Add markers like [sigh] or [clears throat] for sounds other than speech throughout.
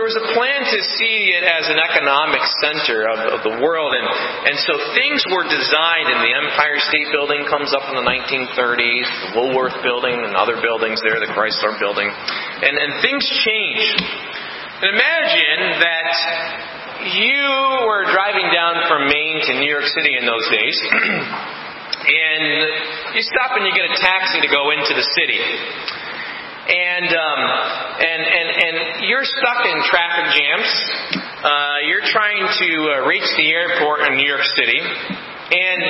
there was a plan to see it as an economic center of, of the world, and, and so things were designed, and the Empire State Building comes up in the 1930s, the Woolworth Building, and other buildings there, the Chrysler Building, and, and things changed. And imagine that you were driving down from Maine to New York City in those days, [clears throat] and you stop and you get a taxi to go into the city. And, um, and, and, and you're stuck in traffic jams. Uh, you're trying to uh, reach the airport in New York City. And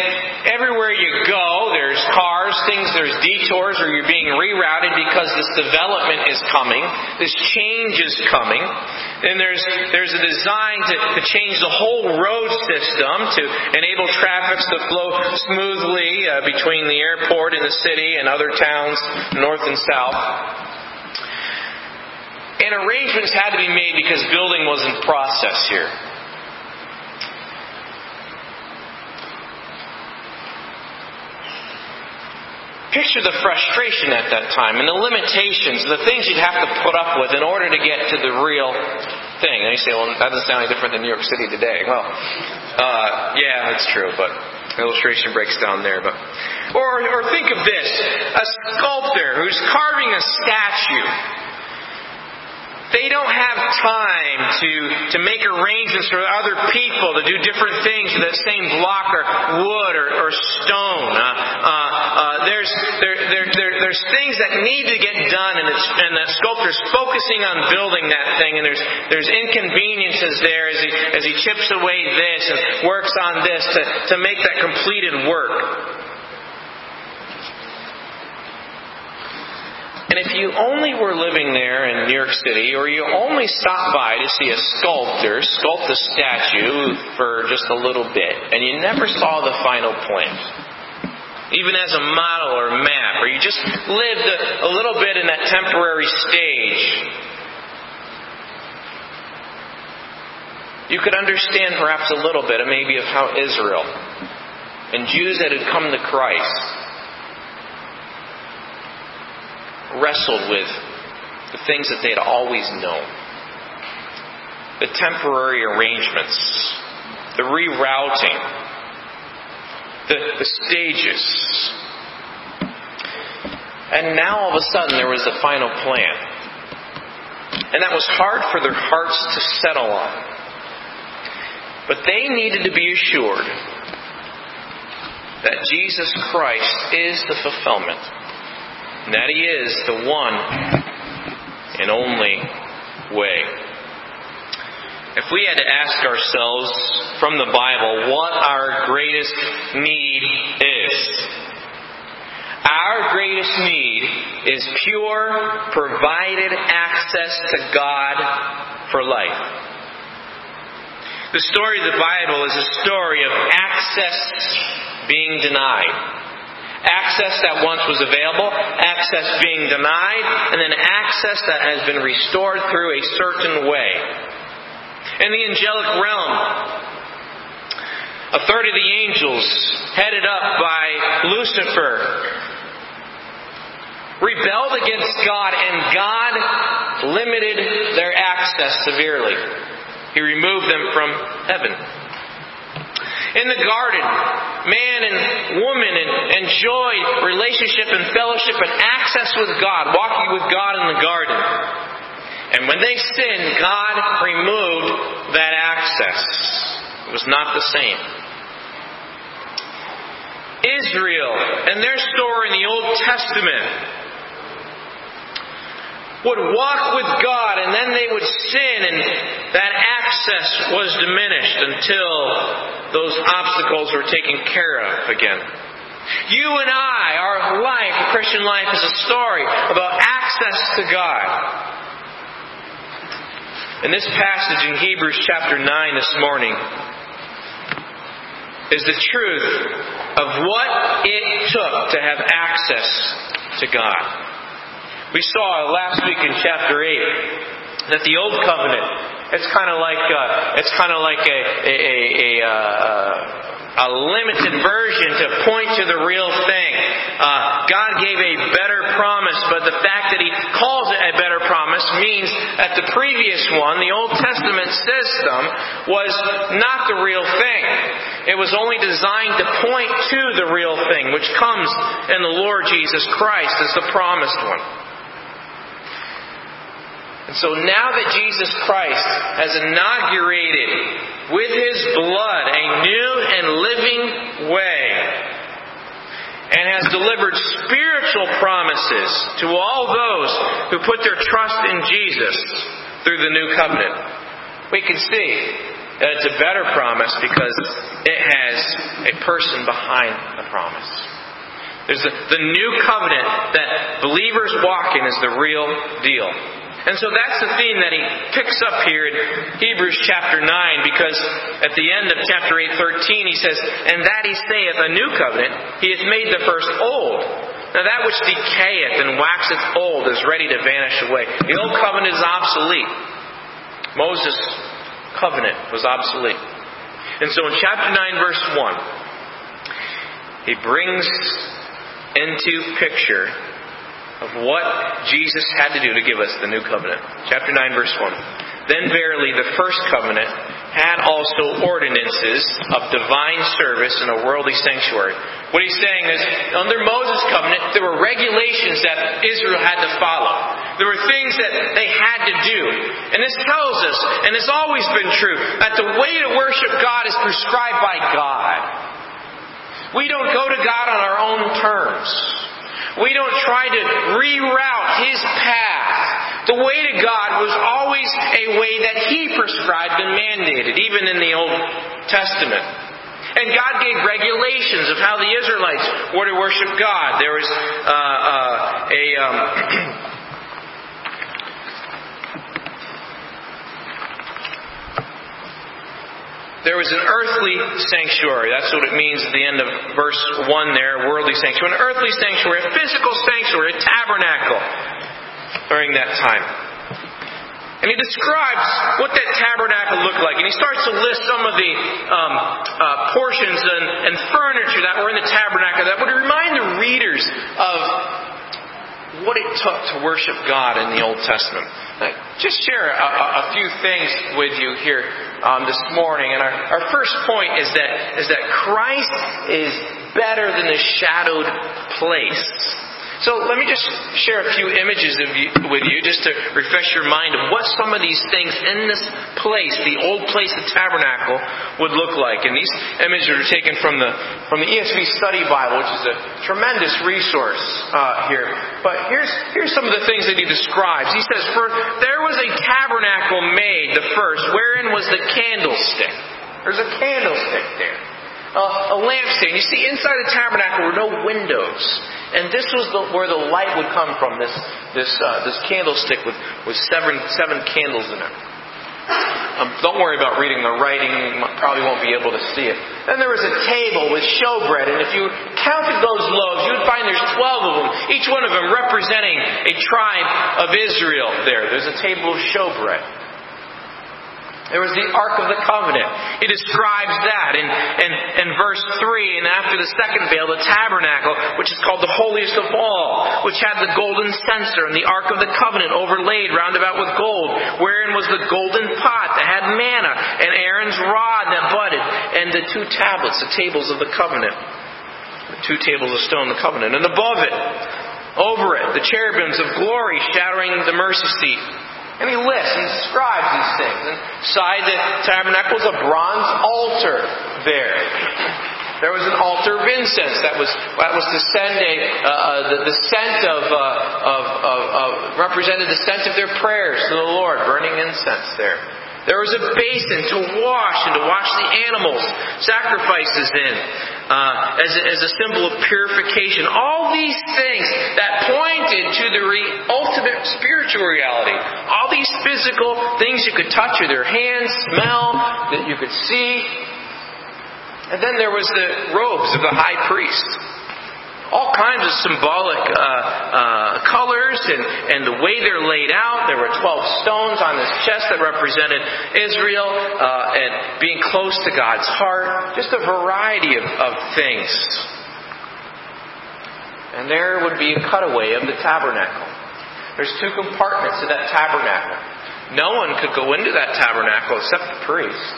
everywhere you go, there's cars, things, there's detours, or you're being rerouted because this development is coming, this change is coming. And there's, there's a design to, to change the whole road system to enable traffic to flow smoothly uh, between the airport and the city and other towns, north and south. And arrangements had to be made because building was in process here. Picture the frustration at that time and the limitations, the things you'd have to put up with in order to get to the real thing. And you say, well, that doesn't sound any different than New York City today. Well, uh, yeah, that's true, but illustration breaks down there. But or, or think of this: a sculptor who's carving a statue they don't have time to, to make arrangements for other people to do different things with that same block or wood or, or stone. Uh, uh, uh, there's, there, there, there, there's things that need to get done, and, it's, and the sculptor's focusing on building that thing, and there's, there's inconveniences there as he, as he chips away this and works on this to, to make that completed work. And if you only were living there in New York City, or you only stopped by to see a sculptor sculpt a statue for just a little bit, and you never saw the final plan, even as a model or map, or you just lived a, a little bit in that temporary stage, you could understand perhaps a little bit, maybe, of how Israel and Jews that had come to Christ wrestled with the things that they had always known the temporary arrangements, the rerouting, the, the stages. And now all of a sudden there was the final plan. And that was hard for their hearts to settle on. But they needed to be assured that Jesus Christ is the fulfillment and that He is the one and only way. If we had to ask ourselves from the Bible what our greatest need is, our greatest need is pure, provided access to God for life. The story of the Bible is a story of access being denied. Access that once was available, access being denied, and then access that has been restored through a certain way. In the angelic realm, a third of the angels, headed up by Lucifer, rebelled against God, and God limited their access severely. He removed them from heaven. In the garden, man and woman and enjoyed relationship and fellowship and access with God, walking with God in the garden. And when they sinned, God removed that access. It was not the same. Israel and their story in the Old Testament would walk with God and then they would sin and that access was diminished until those obstacles were taken care of again. You and I, our life, Christian life, is a story about access to God. In this passage in Hebrews chapter 9 this morning is the truth of what it took to have access to God. We saw last week in chapter 8 that the old covenant it's kind of like uh, it's kind of like a a, a, a, uh, a limited version to point to the real thing. Uh, God gave a better promise, but the fact that He calls it a better promise means that the previous one, the Old Testament system, was not the real thing. It was only designed to point to the real thing, which comes in the Lord Jesus Christ as the promised one. And so now that Jesus Christ has inaugurated with His blood a new and living way, and has delivered spiritual promises to all those who put their trust in Jesus through the new covenant, we can see that it's a better promise because it has a person behind the promise. There's the, the new covenant that believers walk in is the real deal. And so that's the theme that he picks up here in Hebrews chapter 9, because at the end of chapter 8, 13, he says, And that he saith, a new covenant, he hath made the first old. Now that which decayeth and waxeth old is ready to vanish away. The old covenant is obsolete. Moses' covenant was obsolete. And so in chapter 9, verse 1, he brings into picture of what Jesus had to do to give us the new covenant. Chapter 9, verse 1. Then verily the first covenant had also ordinances of divine service in a worldly sanctuary. What he's saying is, under Moses' covenant, there were regulations that Israel had to follow. There were things that they had to do. And this tells us, and it's always been true, that the way to worship God is prescribed by God. We don't go to God on our own terms. We don't try to reroute His path. The way to God was always a way that He prescribed and mandated, even in the Old Testament. And God gave regulations of how the Israelites were to worship God. There was uh, uh, a. Um, [clears throat] There was an earthly sanctuary. That's what it means at the end of verse 1 there, worldly sanctuary. An earthly sanctuary, a physical sanctuary, a tabernacle during that time. And he describes what that tabernacle looked like. And he starts to list some of the um, uh, portions and, and furniture that were in the tabernacle that would remind the readers of what it took to worship God in the Old Testament. I just share a, a, few things with you here um, this morning. And our, our first point is that, is that Christ is better than the shadowed place. So let me just share a few images you, with you just to refresh your mind of what some of these things in this place, the old place, the tabernacle, would look like. And these images are taken from the from the ESV Study Bible, which is a tremendous resource uh, here. But here's here's some of the things that he describes. He says, "For there was a tabernacle made, the first, wherein was the candlestick. There's a candlestick there." Uh, a lampstand. You see, inside the tabernacle were no windows. And this was the, where the light would come from, this, this, uh, this candlestick with, with seven, seven candles in it. Um, don't worry about reading the writing, you probably won't be able to see it. Then there was a table with showbread, and if you counted those loaves, you would find there's 12 of them, each one of them representing a tribe of Israel there. There's a table of showbread. There was the Ark of the Covenant. He describes that in, in, in verse 3. And after the second veil, the tabernacle, which is called the holiest of all, which had the golden censer and the Ark of the Covenant overlaid round about with gold, wherein was the golden pot that had manna, and Aaron's rod that budded, and the two tablets, the tables of the covenant. The two tables of stone, the covenant. And above it, over it, the cherubims of glory shadowing the mercy seat. And he lists, he describes these things. Inside the tabernacle was a bronze altar there. There was an altar of incense that was that was to send a uh, the, the, scent of, uh, of, of, of represented the scent of their prayers to the Lord, burning incense there. There was a basin to wash and to wash the animals, sacrifices in, uh, as, a, as a symbol of purification. All these things that pointed to the re- ultimate spiritual reality. All these physical things you could touch with your hands, smell, that you could see. And then there was the robes of the high priest. All kinds of symbolic uh, uh, colors and, and the way they're laid out. There were 12 stones on this chest that represented Israel uh, and being close to God's heart. Just a variety of, of things. And there would be a cutaway of the tabernacle. There's two compartments to that tabernacle. No one could go into that tabernacle except the priest.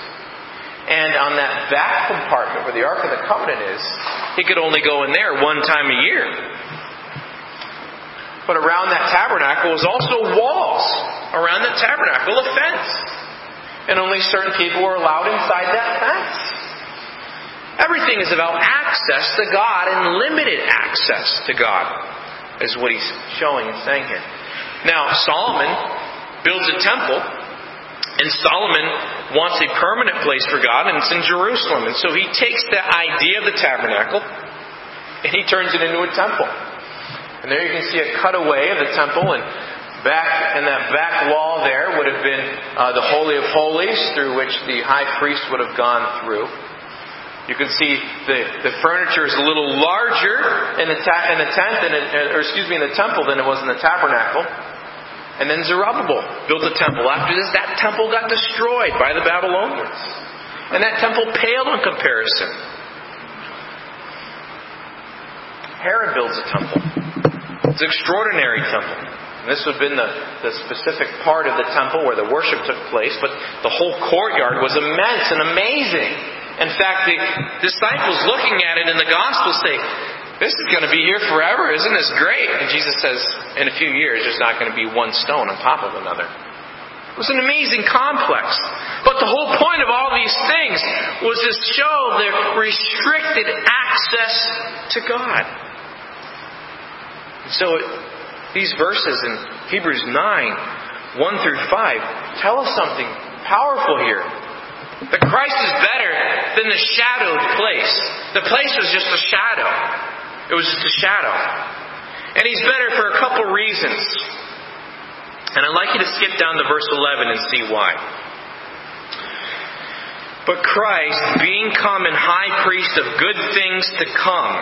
And on that back compartment where the Ark of the Covenant is, he could only go in there one time a year. But around that tabernacle was also walls around the tabernacle, a fence. And only certain people were allowed inside that fence. Everything is about access to God and limited access to God, is what he's showing and saying here. Now, Solomon builds a temple, and Solomon wants a permanent place for God, and it's in Jerusalem. And so he takes the idea of the tabernacle and he turns it into a temple. And there you can see a cutaway of the temple, and back in that back wall there would have been uh, the Holy of Holies, through which the high priest would have gone through. You can see the, the furniture is a little larger in the, ta- in the tent, than it, or excuse me, in the temple than it was in the tabernacle. And then Zerubbabel built a temple. After this, that temple got destroyed by the Babylonians. And that temple paled in comparison. Herod builds a temple. It's an extraordinary temple. And this would have been the, the specific part of the temple where the worship took place, but the whole courtyard was immense and amazing. In fact, the disciples looking at it in the gospel say, This is going to be here forever. Isn't this great? And Jesus says, In a few years, there's not going to be one stone on top of another. It was an amazing complex. But the whole point of all these things was to show the restricted access to God. So these verses in Hebrews 9, 1 through 5, tell us something powerful here. That Christ is better than the shadowed place. The place was just a shadow. It was just a shadow. And he's better for a couple reasons. And I'd like you to skip down to verse 11 and see why. But Christ, being come and high priest of good things to come,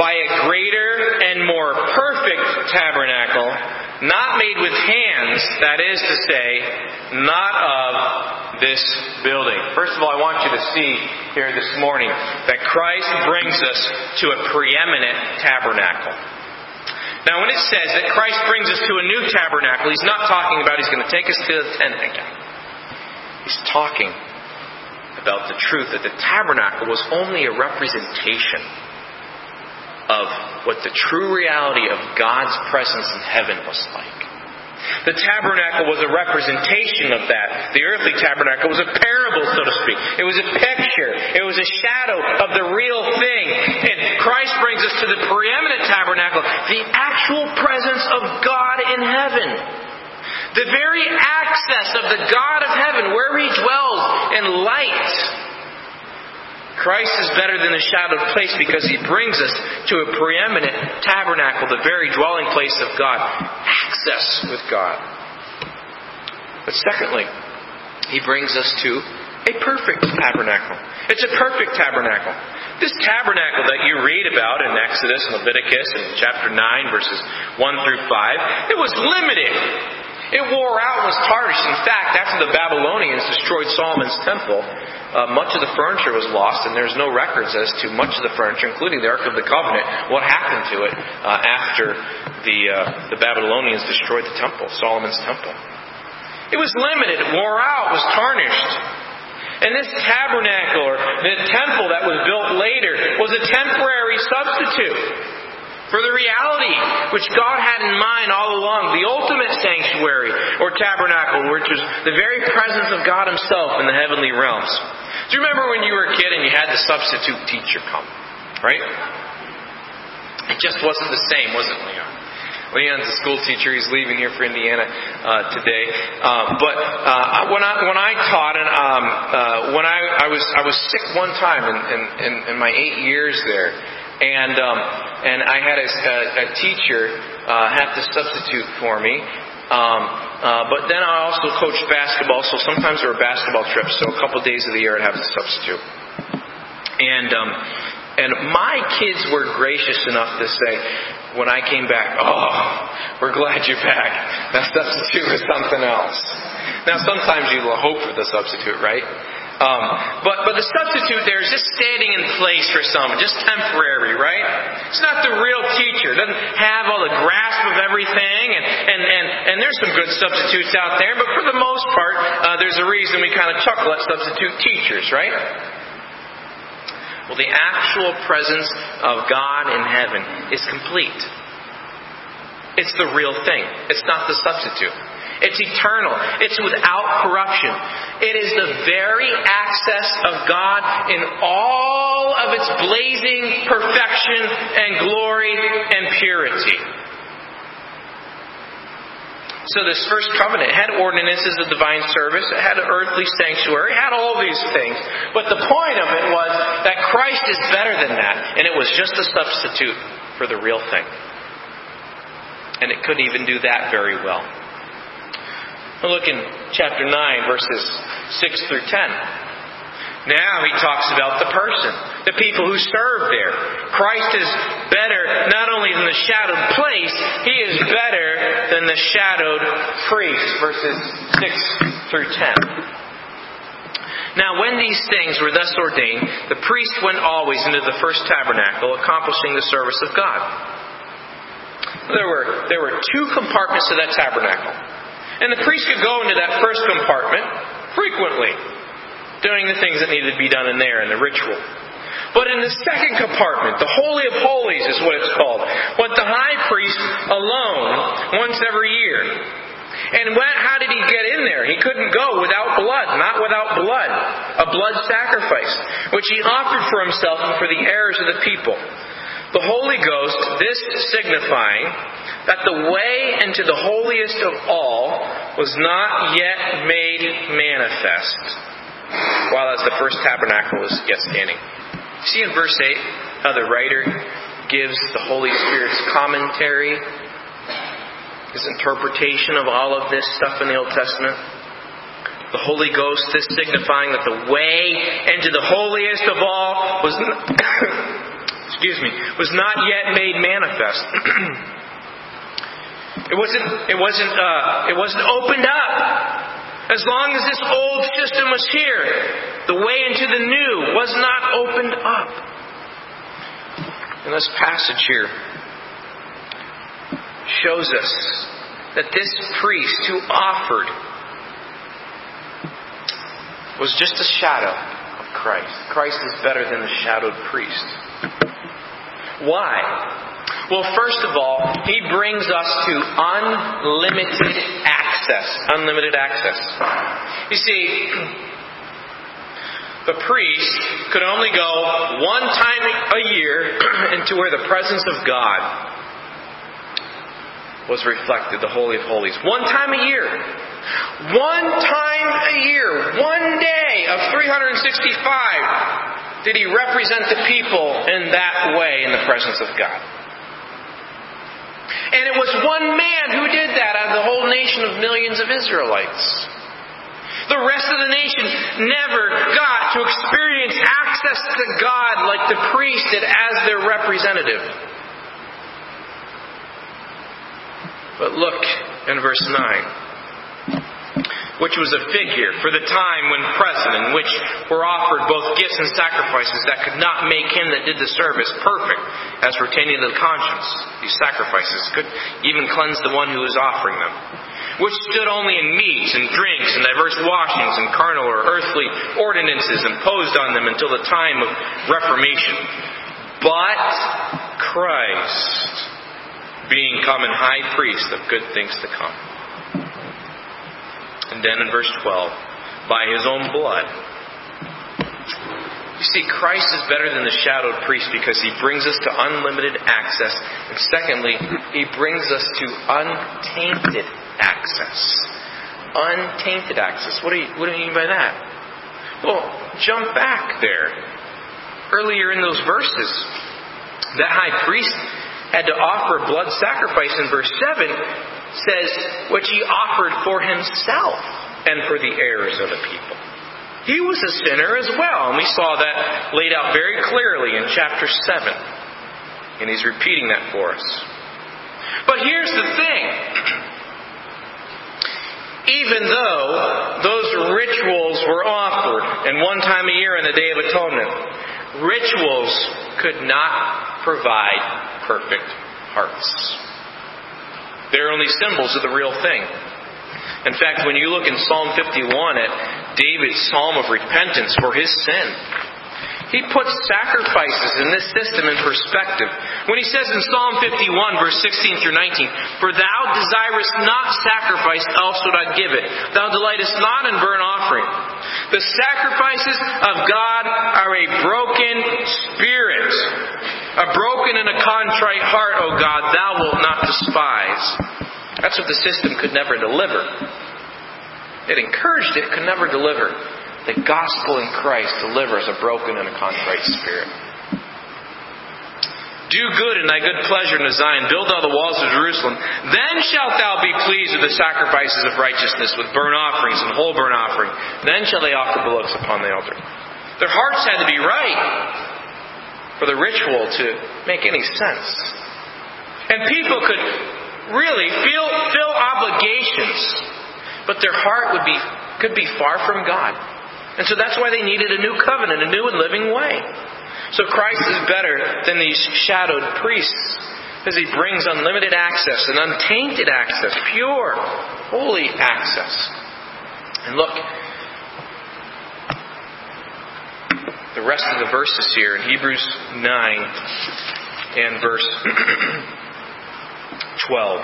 by a greater and more perfect tabernacle, not made with hands, that is to say, not of this building. First of all, I want you to see here this morning that Christ brings us to a preeminent tabernacle. Now, when it says that Christ brings us to a new tabernacle, he's not talking about he's going to take us to the tent again. He's talking about the truth that the tabernacle was only a representation of what the true reality of God's presence in heaven was like. The tabernacle was a representation of that. The earthly tabernacle was a parable, so to speak. It was a picture. It was a shadow of the real thing. And Christ brings us to the preeminent tabernacle, the actual presence of God in heaven. The very access of the God of heaven, where He dwells in light Christ is better than the shadowed place because he brings us to a preeminent tabernacle, the very dwelling place of God, access with God. But secondly, he brings us to a perfect tabernacle. It's a perfect tabernacle. This tabernacle that you read about in Exodus and Leviticus and chapter 9, verses 1 through 5, it was limited. It wore out and was tarnished. In fact, after the Babylonians destroyed Solomon's temple, uh, much of the furniture was lost, and there's no records as to much of the furniture, including the Ark of the Covenant, what happened to it uh, after the, uh, the Babylonians destroyed the temple, Solomon's temple. It was limited, it wore out, was tarnished. And this tabernacle, or the temple that was built later, was a temporary substitute for the reality which God had in mind all along, the ultimate sanctuary or tabernacle, which was the very presence of God Himself in the heavenly realms. Do you remember when you were a kid and you had the substitute teacher come? Right? It just wasn't the same, was it, Leon? Leon's a school teacher. He's leaving here for Indiana uh, today. Uh, but uh, when I when I taught and um, uh, when I, I was I was sick one time in, in, in my eight years there, and um, and I had a, a, a teacher uh, have to substitute for me. Um, uh, but then I also coached basketball, so sometimes there were basketball trips. So a couple days of the year I'd have to substitute. And um, And my kids were gracious enough to say, when I came back, oh, we're glad you're back. That substitute was something else. Now, sometimes you hope for the substitute, right? Um, but but the substitute there is just standing in place for someone, just temporary, right? It's not the real teacher. It doesn't have all the grasp of everything, and and and, and there's some good substitutes out there, but for the most part, uh, there's a reason we kind of chuckle at substitute teachers, right? Well, the actual presence of God in heaven is complete. It's the real thing. It's not the substitute. It's eternal. It's without corruption. It is the very access of God in all of its blazing perfection and glory and purity. So this first covenant had ordinances of divine service, it had an earthly sanctuary, it had all these things. But the point of it was that Christ is better than that, and it was just a substitute for the real thing. And it couldn't even do that very well. Look in chapter 9, verses 6 through 10. Now he talks about the person, the people who serve there. Christ is better not only than the shadowed place, he is better than the shadowed priest. Verses 6 through 10. Now, when these things were thus ordained, the priest went always into the first tabernacle, accomplishing the service of God. There were, there were two compartments to that tabernacle. And the priest could go into that first compartment frequently, doing the things that needed to be done in there in the ritual. But in the second compartment, the Holy of Holies is what it's called, went the high priest alone once every year. And when, how did he get in there? He couldn't go without blood, not without blood. A blood sacrifice, which he offered for himself and for the heirs of the people. The Holy Ghost, this signifying that the way into the holiest of all was not yet made manifest, while as the first tabernacle was yet standing. See in verse 8 how the writer gives the Holy Spirit's commentary, his interpretation of all of this stuff in the Old Testament? The Holy Ghost, this signifying that the way into the holiest of all was. [coughs] [coughs] excuse me, was not yet made manifest. [clears throat] it wasn't. It wasn't. Uh, it wasn't opened up. As long as this old system was here, the way into the new was not opened up. And this passage here shows us that this priest who offered was just a shadow of Christ. Christ is better than the shadowed priest. Why? Well, first of all, he brings us to unlimited access. Unlimited access. You see, the priest could only go one time a year [clears throat] into where the presence of God was reflected, the Holy of Holies. One time a year. One time a year. One day of 365 did he represent the people in that way in the presence of God. And it was one man who did that out of the whole nation of millions of Israelites. The rest of the nation never got to experience access to God like the priest did as their representative. But look in verse 9 which was a figure for the time when present, in which were offered both gifts and sacrifices that could not make him that did the service perfect as pertaining to the conscience. These sacrifices could even cleanse the one who was offering them. Which stood only in meats and drinks and diverse washings and carnal or earthly ordinances imposed on them until the time of Reformation. But Christ, being come and high priest of good things to come then in verse 12, by his own blood. You see, Christ is better than the shadowed priest because he brings us to unlimited access. And secondly, he brings us to untainted access. Untainted access. What do you, what do you mean by that? Well, jump back there. Earlier in those verses, that high priest had to offer blood sacrifice in verse 7 says, which he offered for himself and for the heirs of the people. He was a sinner as well, and we saw that laid out very clearly in chapter 7. And he's repeating that for us. But here's the thing. [clears throat] Even though those rituals were offered, and one time a year on the Day of Atonement, rituals could not provide perfect hearts. They're only symbols of the real thing. In fact, when you look in Psalm 51 at David's psalm of repentance for his sin, he puts sacrifices in this system in perspective. When he says in Psalm 51, verse 16 through 19, For thou desirest not sacrifice, else would I give it. Thou delightest not in burnt offering. The sacrifices of God are a broken spirit. A broken and a contrite heart, O God, thou wilt not despise. That's what the system could never deliver. It encouraged it, could never deliver. The gospel in Christ delivers a broken and a contrite spirit. Do good in thy good pleasure in Zion. Build thou the walls of Jerusalem. Then shalt thou be pleased with the sacrifices of righteousness, with burnt offerings and whole burnt offering. Then shall they offer bullocks upon the altar. Their hearts had to be right for the ritual to make any sense. And people could really feel, feel obligations, but their heart would be, could be far from God. And so that's why they needed a new covenant, a new and living way. So Christ is better than these shadowed priests because he brings unlimited access and untainted access, pure, holy access. And look, the rest of the verses here in Hebrews 9 and verse [clears throat] 12.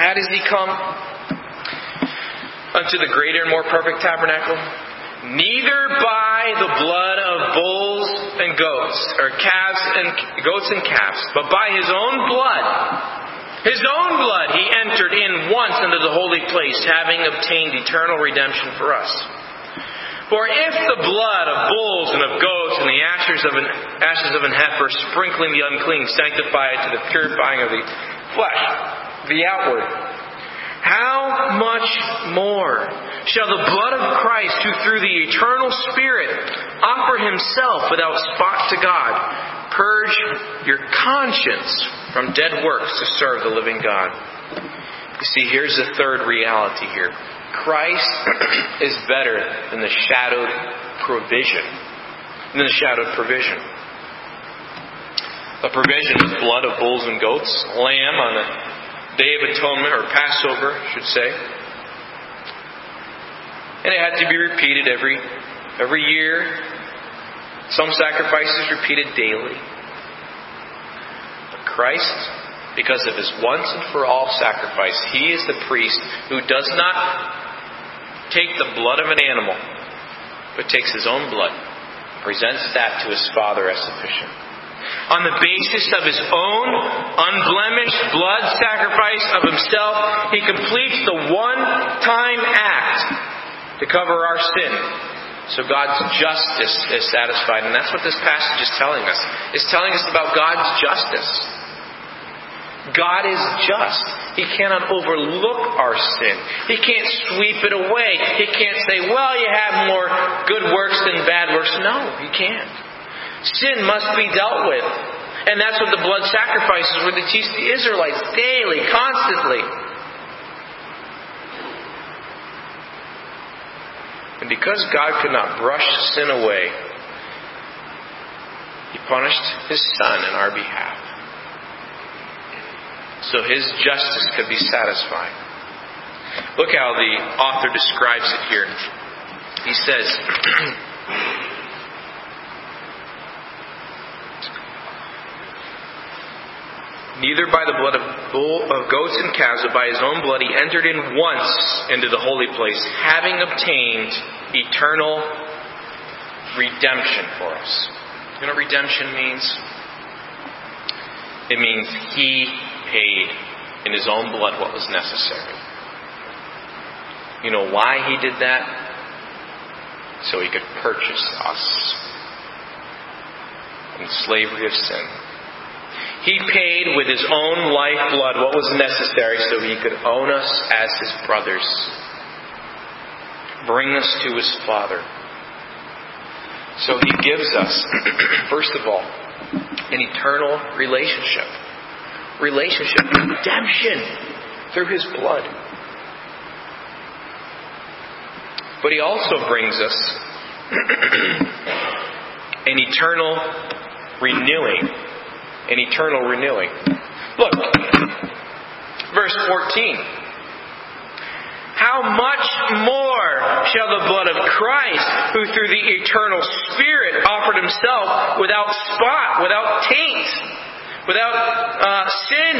How does he come? unto the greater and more perfect tabernacle? Neither by the blood of bulls and goats, or calves and goats and calves, but by his own blood. His own blood he entered in once into the holy place, having obtained eternal redemption for us. For if the blood of bulls and of goats and the ashes of an, ashes of an heifer sprinkling the unclean sanctify it to the purifying of the flesh, the outward, how much more shall the blood of Christ, who through the eternal Spirit offer himself without spot to God, purge your conscience from dead works to serve the living God? You see, here's the third reality here Christ is better than the shadowed provision. Than the shadowed provision. The provision is blood of bulls and goats, lamb on the Day of Atonement, or Passover, I should say. And it had to be repeated every, every year. Some sacrifices repeated daily. But Christ, because of his once and for all sacrifice, he is the priest who does not take the blood of an animal, but takes his own blood, presents that to his Father as sufficient on the basis of his own unblemished blood sacrifice of himself, he completes the one time act to cover our sin. So God's justice is satisfied. And that's what this passage is telling us. It's telling us about God's justice. God is just. He cannot overlook our sin. He can't sweep it away. He can't say, well, you have more good works than bad works. No, he can't. Sin must be dealt with. And that's what the blood sacrifices were to teach the Israelites daily, constantly. And because God could not brush sin away, He punished His Son in our behalf. So His justice could be satisfied. Look how the author describes it here. He says, [clears throat] neither by the blood of, bull, of goats and calves, but by his own blood, he entered in once into the holy place, having obtained eternal redemption for us. You know what redemption means? It means he paid in his own blood what was necessary. You know why he did that? So he could purchase us from slavery of sin. He paid with his own lifeblood what was necessary so he could own us as his brothers. bring us to his Father. So he gives us, [clears throat] first of all, an eternal relationship. Relationship, redemption through his blood. But he also brings us [clears throat] an eternal renewing. An eternal renewing. Look, verse 14. How much more shall the blood of Christ, who through the eternal Spirit offered himself without spot, without taint, without uh, sin,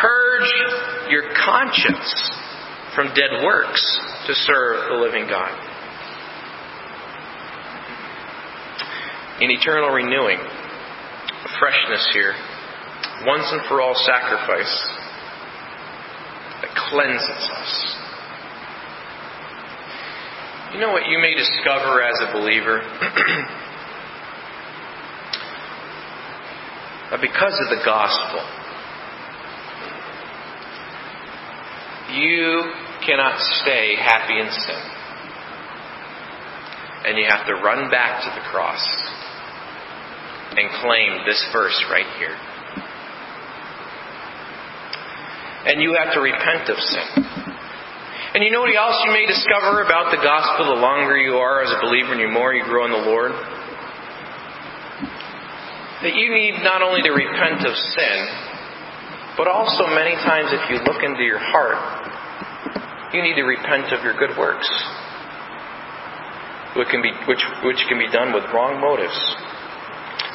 purge your conscience from dead works to serve the living God? In eternal renewing, freshness here, once and for all sacrifice that cleanses us. You know what you may discover as a believer? [clears throat] that because of the gospel, you cannot stay happy in sin. And you have to run back to the cross and claim this verse right here. And you have to repent of sin. And you know what else you may discover about the gospel the longer you are as a believer and the more you grow in the Lord? That you need not only to repent of sin, but also many times if you look into your heart, you need to repent of your good works. Which can be, which, which can be done with wrong motives.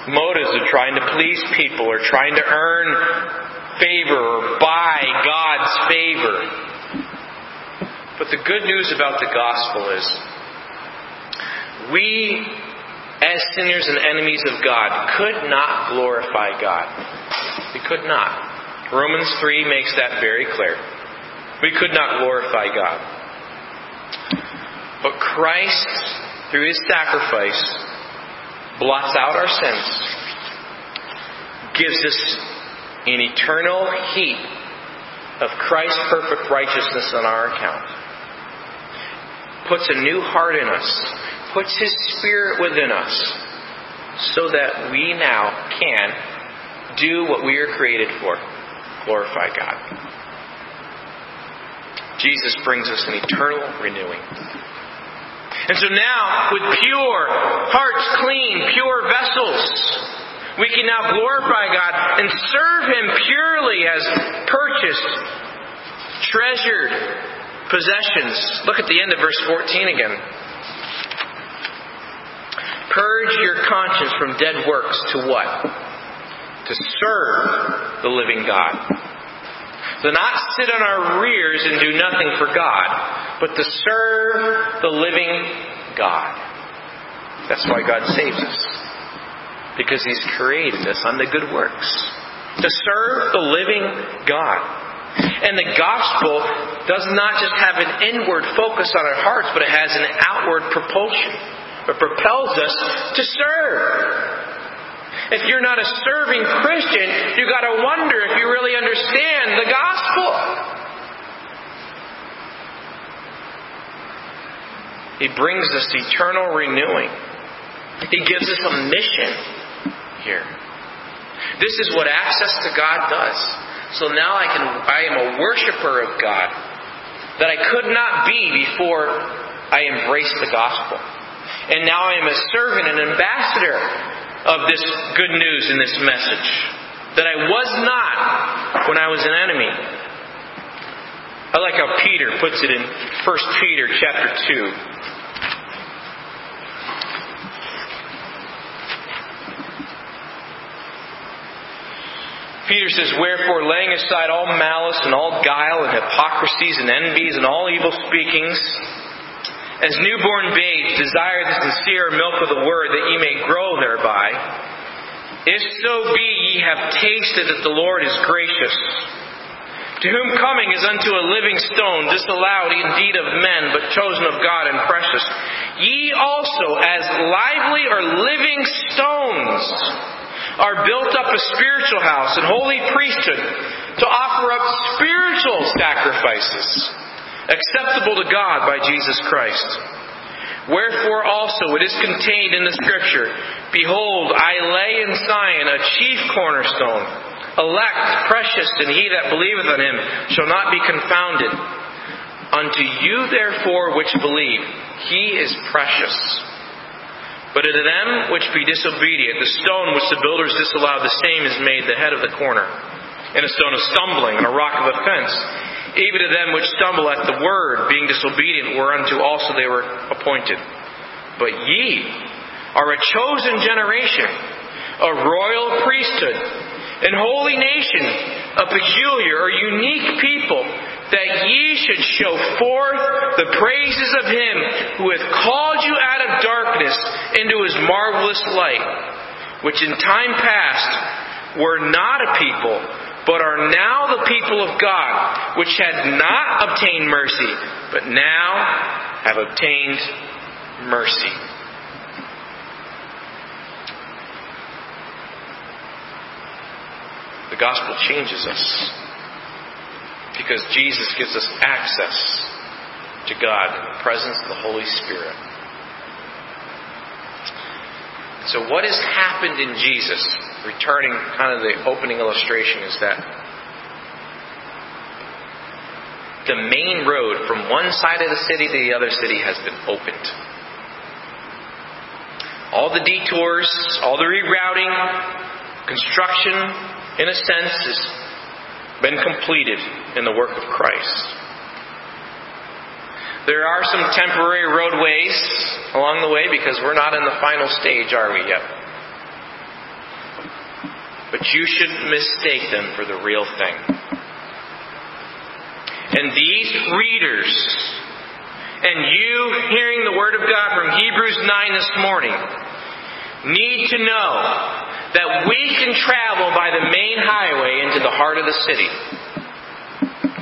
Motives of trying to please people or trying to earn favor or buy God's favor. But the good news about the gospel is we, as sinners and enemies of God, could not glorify God. We could not. Romans 3 makes that very clear. We could not glorify God. But Christ, through his sacrifice, blots out our sins, gives us an eternal heap of Christ's perfect righteousness on our account puts a new heart in us, puts His Spirit within us, so that we now can do what we are created for glorify God. Jesus brings us an eternal renewing. And so now, with pure hearts clean, pure vessels, we can now glorify God and serve Him purely as purchased, treasured, possessions. Look at the end of verse 14 again. Purge your conscience from dead works to what? To serve the living God. To not sit on our rears and do nothing for God, but to serve the living God. That's why God saves us. Because He's created us on the good works. To serve the living God. And the gospel does not just have an inward focus on our hearts, but it has an outward propulsion. It propels us to serve. If you're not a serving Christian, you got to wonder if you really understand the gospel. He brings us eternal renewing. He gives us a mission here. This is what access to God does. So now I can I am a worshiper of God that I could not be before I embraced the gospel. And now I am a servant and ambassador of this good news and this message that I was not when I was an enemy. I like how Peter puts it in 1 Peter chapter 2. Peter says, Wherefore, laying aside all malice and all guile and hypocrisies and envies and all evil speakings, as newborn babes desire the sincere milk of the word that ye may grow thereby, if so be ye have tasted that the Lord is gracious, to whom coming is unto a living stone, disallowed indeed of men, but chosen of God and precious. Ye also, as lively or living stones, are built up a spiritual house and holy priesthood to offer up spiritual sacrifices acceptable to God by Jesus Christ. Wherefore also it is contained in the Scripture Behold, I lay in Zion a chief cornerstone, elect, precious, and he that believeth on him shall not be confounded. Unto you therefore which believe, he is precious. But unto them which be disobedient, the stone which the builders disallowed, the same is made the head of the corner, and a stone of stumbling, and a rock of offense even to them which stumble at the word, being disobedient, whereunto also they were appointed. But ye are a chosen generation, a royal priesthood, an holy nation, a peculiar or unique people, that ye should show forth the praises of him who hath called you out of darkness into his marvelous light, which in time past were not a people, but are now the people of God, which had not obtained mercy, but now have obtained mercy. The gospel changes us because Jesus gives us access to God in the presence of the Holy Spirit. So, what has happened in Jesus returning kind of the opening illustration is that the main road from one side of the city to the other city has been opened. All the detours, all the rerouting, construction, in a sense, has been completed in the work of Christ. There are some temporary roadways along the way because we're not in the final stage, are we yet? but you shouldn't mistake them for the real thing. And these readers, and you hearing the Word of God from Hebrews 9 this morning, need to know that we can travel by the main highway into the heart of the city.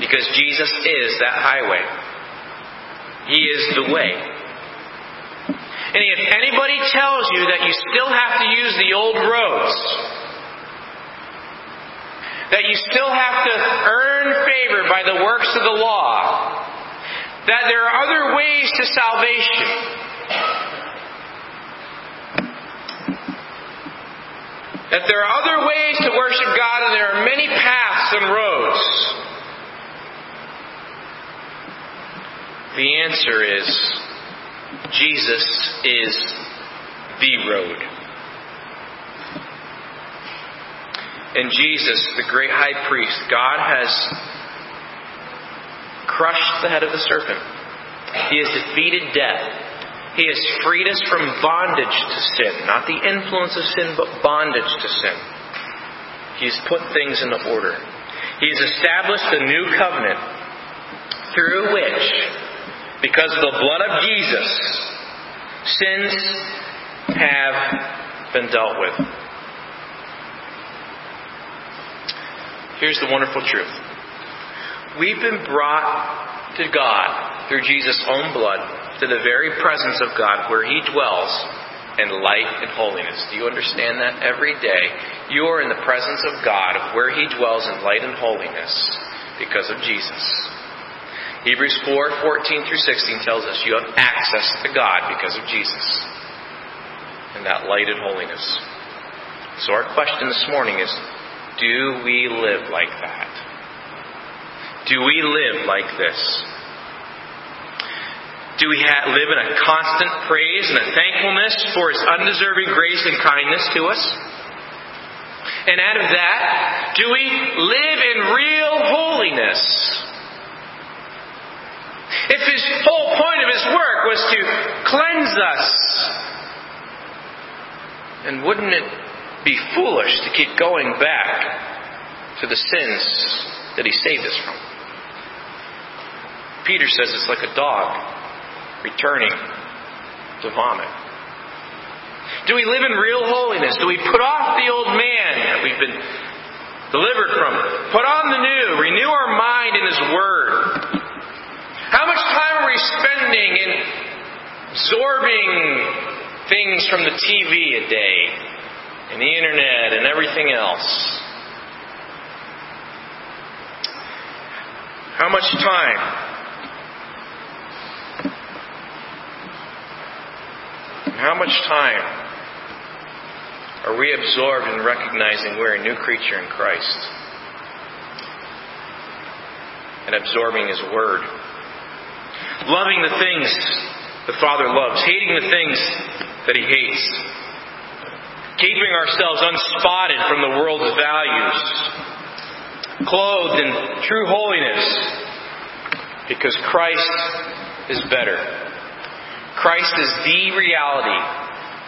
Because Jesus is that highway. He is the way. And if anybody tells you that you still have to use the old roads, that you still have to earn favor by the works of the law, that there are other ways to salvation. That there are other ways to worship God and there are many paths and roads. The answer is Jesus is the road. And Jesus, the great high priest, God has crushed the head of the serpent. He has defeated death. He has freed us from bondage to sin. Not the influence of sin, but bondage to sin. He's put things into order. He's established a new covenant through which, because of the blood of Jesus, sins have been dealt with. Here's the wonderful truth. We've been brought to God through Jesus' own blood to the very presence of God where He dwells in light and holiness. Do you understand that? Every day you are in the presence of God where He dwells in light and holiness because of Jesus. Hebrews 4 14 through 16 tells us you have access to God because of Jesus and that light and holiness. So, our question this morning is do we live like that? Do we live like this? Do we ha- live in a constant praise and a thankfulness for His undeserving grace and kindness to us? And out of that, do we live in real holiness? If His whole point of His work was to cleanse us, then wouldn't it be foolish to keep going back to the sins that He saved us from. Peter says it's like a dog returning to vomit. Do we live in real holiness? Do we put off the old man that we've been delivered from? Put on the new, renew our mind in His Word. How much time are we spending in absorbing things from the TV a day and the internet and everything else? How much time? How much time are we absorbed in recognizing we're a new creature in Christ and absorbing His Word? Loving the things the Father loves, hating the things that He hates, keeping ourselves unspotted from the world's values, clothed in true holiness, because Christ is better. Christ is the reality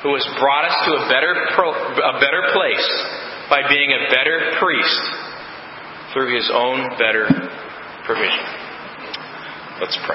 who has brought us to a better, pro, a better place by being a better priest through his own better provision. Let's pray.